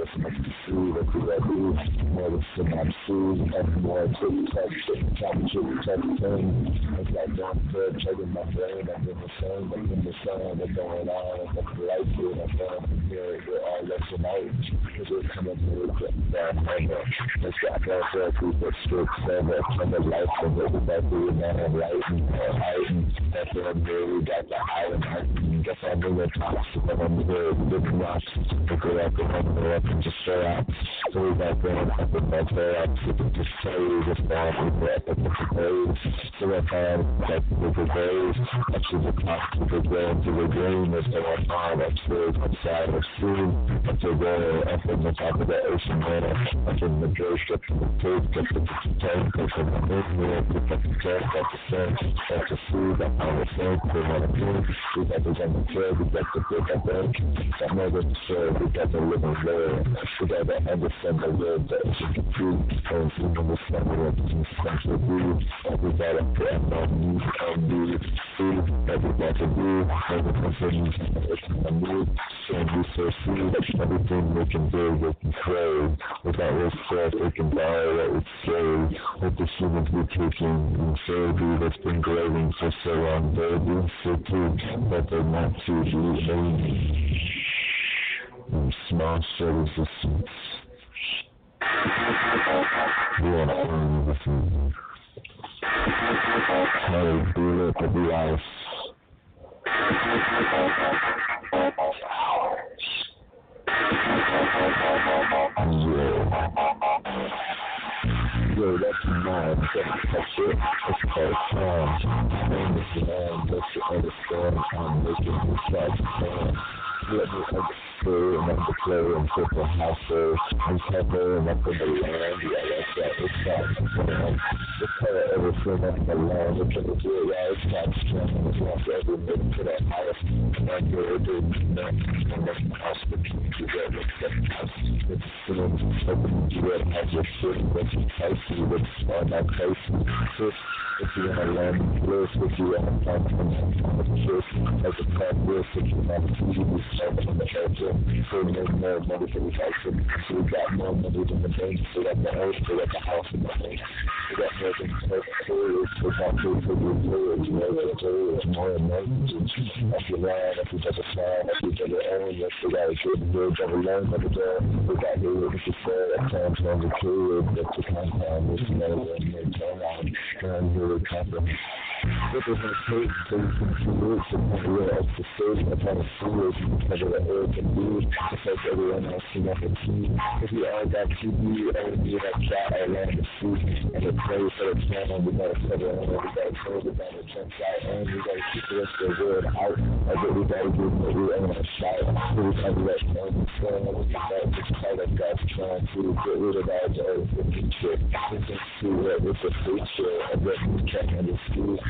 Christmas to see the PWs, noticing I'm and more to touch it, trying to touch things. It's like one third checking my brain, I'm in the same, but in the sun, I'm going on, and the light here, and then here, here, all that tonight. It's just coming through the. It's got that therapy that strips over from the life of the PW, and the light, and and that's what I'm really got the high and high. Guess I'm really toxic, but I'm good, good rocks, pick up, and I'm good can just show up, story about them, I think that's very opposite of just stories of bad people at the different ways. So that's that the ways, actually the class to the ground to the dream is the one fire that's outside of seeing that the water up on the top of the ocean water, up in the drill strip from the food, get the tank, get the movement, get the tank, get the sun, get the food, that power tank, we want to drink, we got the on got the big we got the living together and understand the word that you do and you understand the word you start to do everybody and not you can do it feel everybody do and the person you can do and we so see that everything we can do we can pray without respect we can buy what we say what the humans be taking in therapy that's been growing for so long they're being so too but they're not too late and small service assistance. They are fine with me. Hey, do it to be honest. Yo, that's mad. That's it. That's called time. Name is the man. That's the other. I'm making Let me food and that's the flow and put the house and cover and that's the land. Yeah, that's that. It's that. It's that. everything that's the land. It's in the gear. Yeah, it's that. It's not every to that house. And that you're. And that's the house that you need. It's that house. It's If you want to learn, you As a and so to make more money for the house. So we got more money than the bank, so got the house, so got the house the bank. We got more than the house, so it's not for the employers, you got the employers more and. If you line, if you take a sign, if you if you got a kid, you loan the day. We got new to the period, but the compound on. And. Government takes things from commutes and career of the state upon a series measure that air can be, just like everyone else you have a. If you are that TV, only be that cat I learned the see, and the prays that it's man we gotta cover it, and we gotta close it down, it jumps out, and we gotta keep the rest of the world out of it, we gotta give them every element of sight, we gotta let them God's trying to get rid of all the old future. We can see we're a feature of what we can't understand.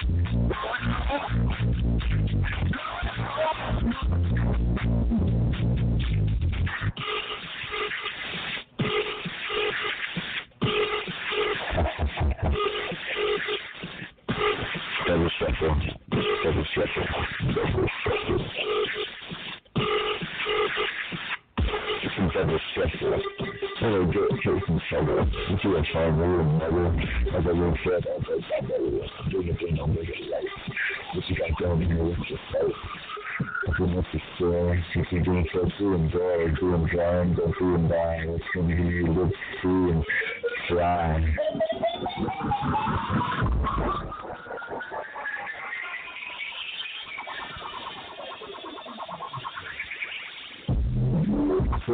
Try.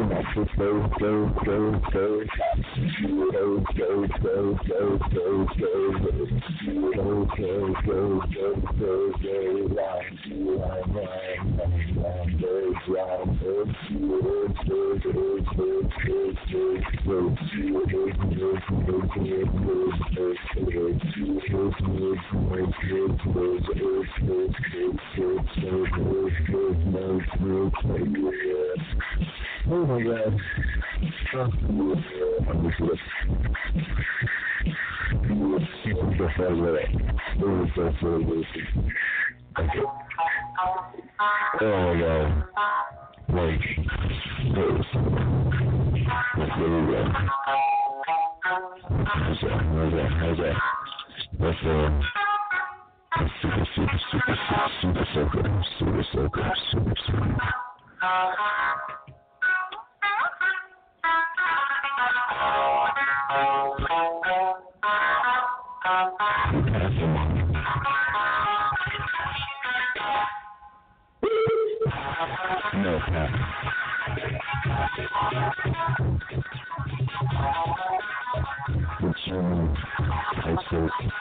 and I just go, go, go, go, go, go, go, go, go, go, go, go, go, go, go, go, round, round, round, round, round, goes round, goes, goes, goes, goes, goes, goes, goes, goes, goes, goes, goes, goes, goes, goes, goes, Thank you. Oh my god. I'm just listening. People just out of it. They were so full of Oh no. Like, this. Let's go again. How's that? How's that? How's that? That's the. That's super, super, super, super, super, super, super, super, super, super, super. Thank uh, you.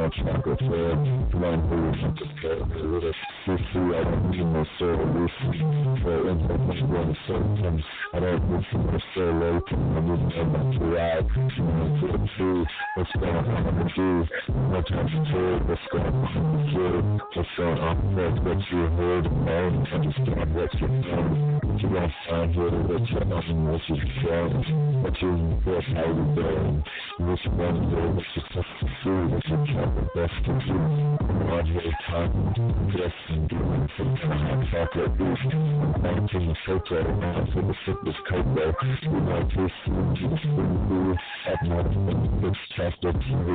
I goes, my chocolate fair, my moves, I'm just getting a little sissy, I don't need no solution, for information on the symptoms, I don't need to know so late, I'm my two I'm to the what's going on in the time to what's going on in the what's going on with what you heard, and understand what you're doing, what you to find you're on, what you're doing, what? You're you're you're supposed to do, what you're trying the best to do, on I'm to the photo, I'm to the fitness cocoa, we want to the food, at my fixed chocolate TV,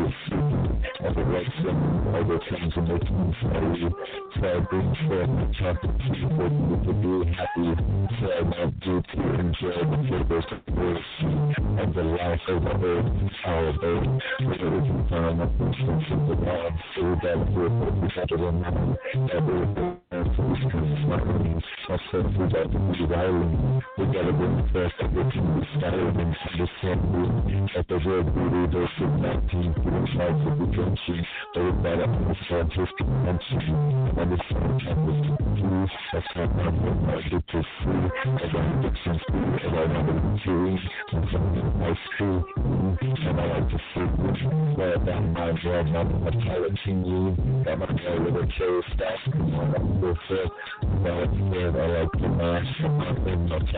all the right thing, all the that make me sorry, so I bring forth the chocolate tea for you to be happy, so I want you to enjoy the flavors of and the life of the earth, our whether we can find a instance of the God, so that we're to that we're born for this kind of smiling, ourselves we got to we gotta bring the of it to be styling, and we, at the red beauty, there's the 19, feeling like the but we gotta understand his dimension, and understand that with the truth, that's how I'm I get to see, as I'm addictions to, and I want to do, and something nice too, and I like to see, where that my blood, my mortality, you, that my blood with a staff, I'm fit, now I like the mash, I'm in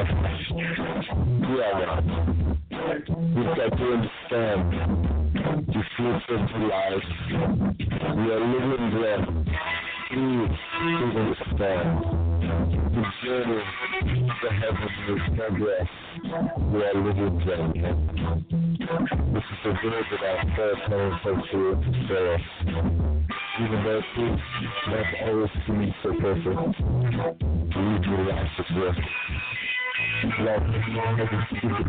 of perfect comes to to to understand. You feel so alive. We are living them. Please, understand. The journey to heaven is progress. We are living them. This is the word that our name associates to us. Always seem so perfect, lead your life with this. Love, never speak the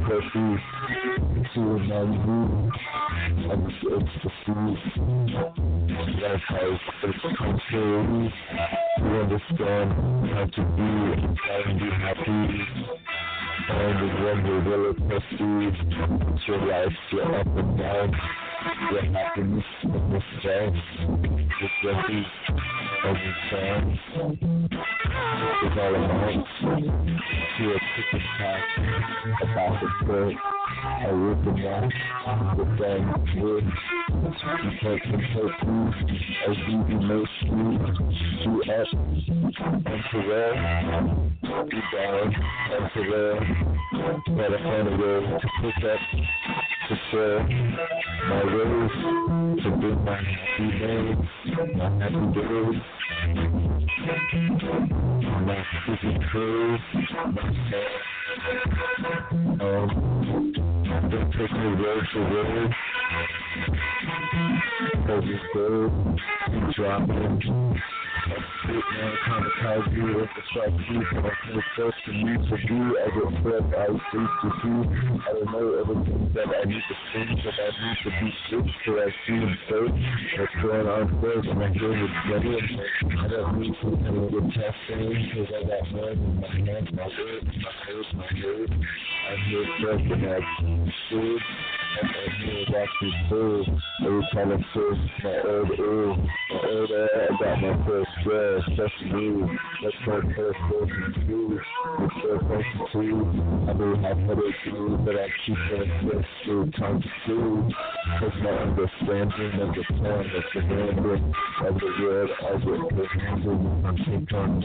and the ecstasy. That's how it's. You understand how to be and how to be happy. And the wonder will it perceive your life, your up and down, your happiness and your strength, your blessings and your chance. It's all about to a ticket pack about the spirit. I rip the knife, the thing wood, you take some I do the most sweet, to up, and to down, and to where, gotta find a way to pick up, to share my ways, to bring my happy days, my happy days, my happy crew, my um, don't take me word for word. Cause it's good, you drop it, Street man, kamikaze, infrastructure, for the first to me to do, I get fed, I used to do, I don't know everything that I need to think, that I need to be fixed, so I see and say, what's going on first, and I hear it I don't need to kind of get because I got mud in my hands, my words, my head, my head, I'm here first, and I food, and every time I first, my old my old I got my first stress, that's me, that's my first person too, the first person too, I may have headaches too, but I keep on stress through time to cause my understanding of the plan, the random, of the word, of it, the handle, I'm thinking on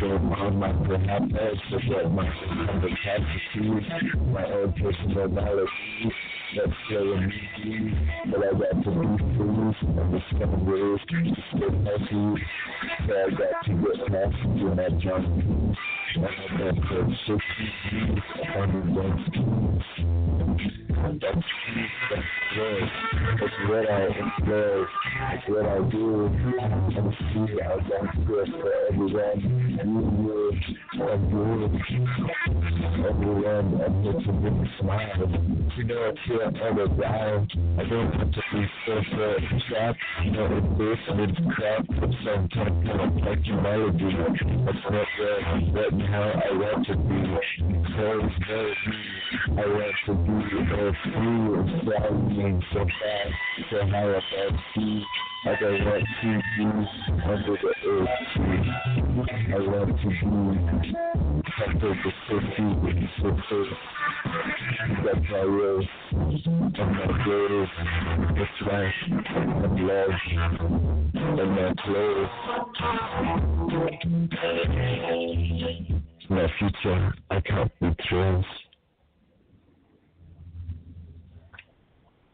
so on my perhaps but that my of capacity, my own that's me, but I got to be free, and it's gonna be, stay healthy, so I got to get past when I jump, and I got to 60 101 that's that's good. It's what I enjoy. It's what I do. And see, I don't do for everyone. You, and you, everyone, and it's a big smile. You know, I feel all around. I don't have to be so trapped. You know, in this and it's crap. But sometimes kind of like. That's not where, I want to be. Because, I want to be so free and sounding so fast, high up at sea. I don't want to be under the earth. I want to be under the city with the surface. That's my will. And my goal. That's life. And love. And my clothes. My future, I can't be traced.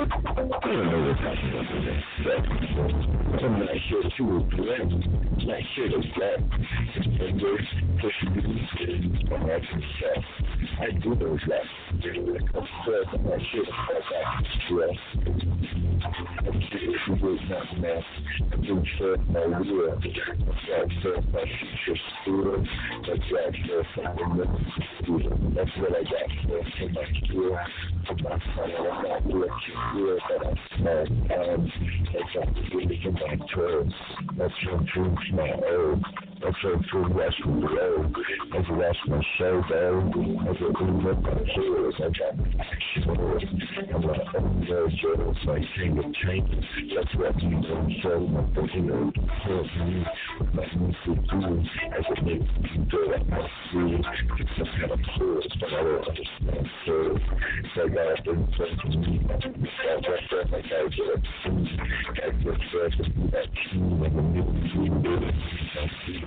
I don't know what's happening over there, but I'm not here to regret, I'm not here to let fingers push me to my success. I do those that. Of course, I'm not here to fight that stress. I'm here to create my mess. I'm doing for my will. I'm trying for my future students. I'm trying for something that's That's what I got for my skill, for my son. I'm not doing feel that I'm smart and that's I'm really in my terms. That's what proves my own. That's what that's my show though. That's what proves up my chills. I got action I'm like, oh no, journals, my finger changes. That's what you don't show my thinking of the me my music do as it makes me feel like I see it's kind of but I don't understand. So, so I got to think to me. I like I at I just felt to that team and the new. I see,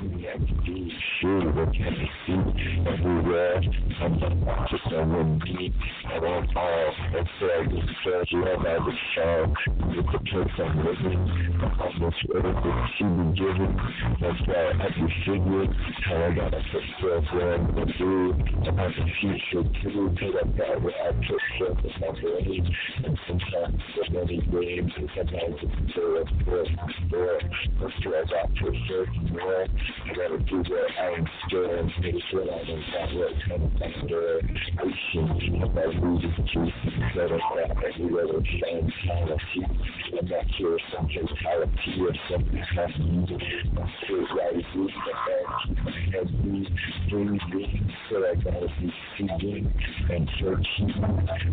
and so I that, and so, I'm I team, like the Sure, what can I see everywhere? I'm not just a one beat, I all, and so I just felt love as a child. It's a place I'm living. I'm almost everything she been given. That's why I can figure I put stuff where I'm gonna do. About the future too, cause I got where I stuff in my brain. And sometimes there's many ways, and sometimes it's a. That's where I got to a certain. I gotta do what I'm still, make sure I don't got what kind of thunder. I should have that music juice, instead of that every other same heat. I'm not sure if some mentality or something has to do I'm still rising, but I keep my head loose, breathing, so I gotta be feeding and searching.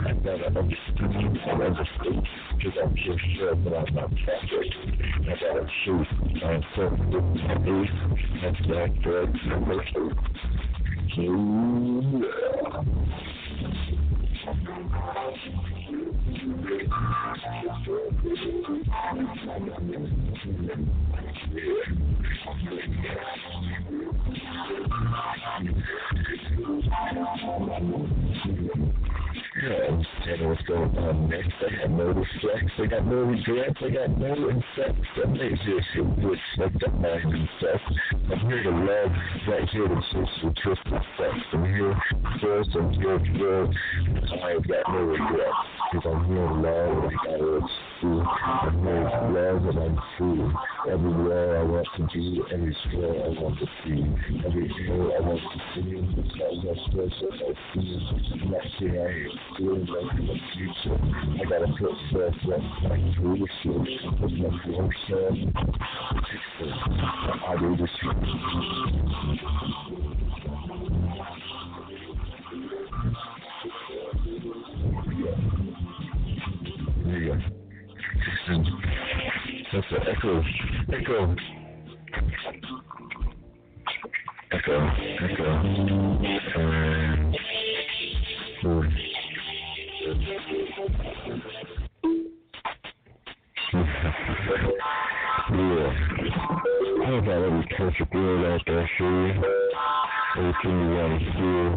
I gotta understand and understand, I'm just sure that I'm not. I gotta choose myself with my ace, that's that drugs and liquor. Yeah. Yeah, understand what's going on next. I got no reflex, I got no regrets, I got no to which like that mind sex. I'm here to love, not here to the twisted sex. I'm here first, I'm here to. I've got no regrets, because I'm here to love and I got I'm here love and I'm free. Everywhere I want to be, every square I want to see, every hill I want to see, because that's what's I see. I'm I ain't feeling like in the future. I gotta put forth what portion. I do this. There you That's the echo. Echo. Echo. Echo. And. Four. yeah. I got every perfect word out there you. Everything you want to hear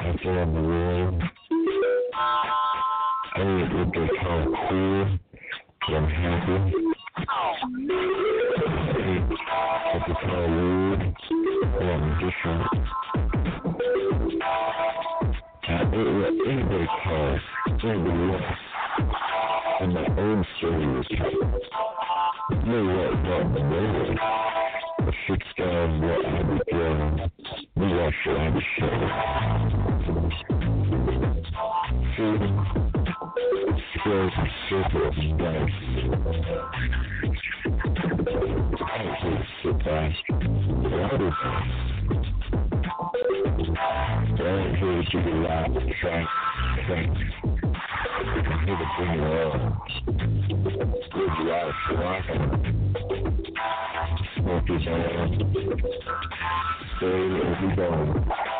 out there in the world. I ain't what they call cool, I'm happy. Call rude, but I'm different. Anybody calls anybody else. And my own story is know what not the way. A six down what I began. Me I should have a show. Freedom give you.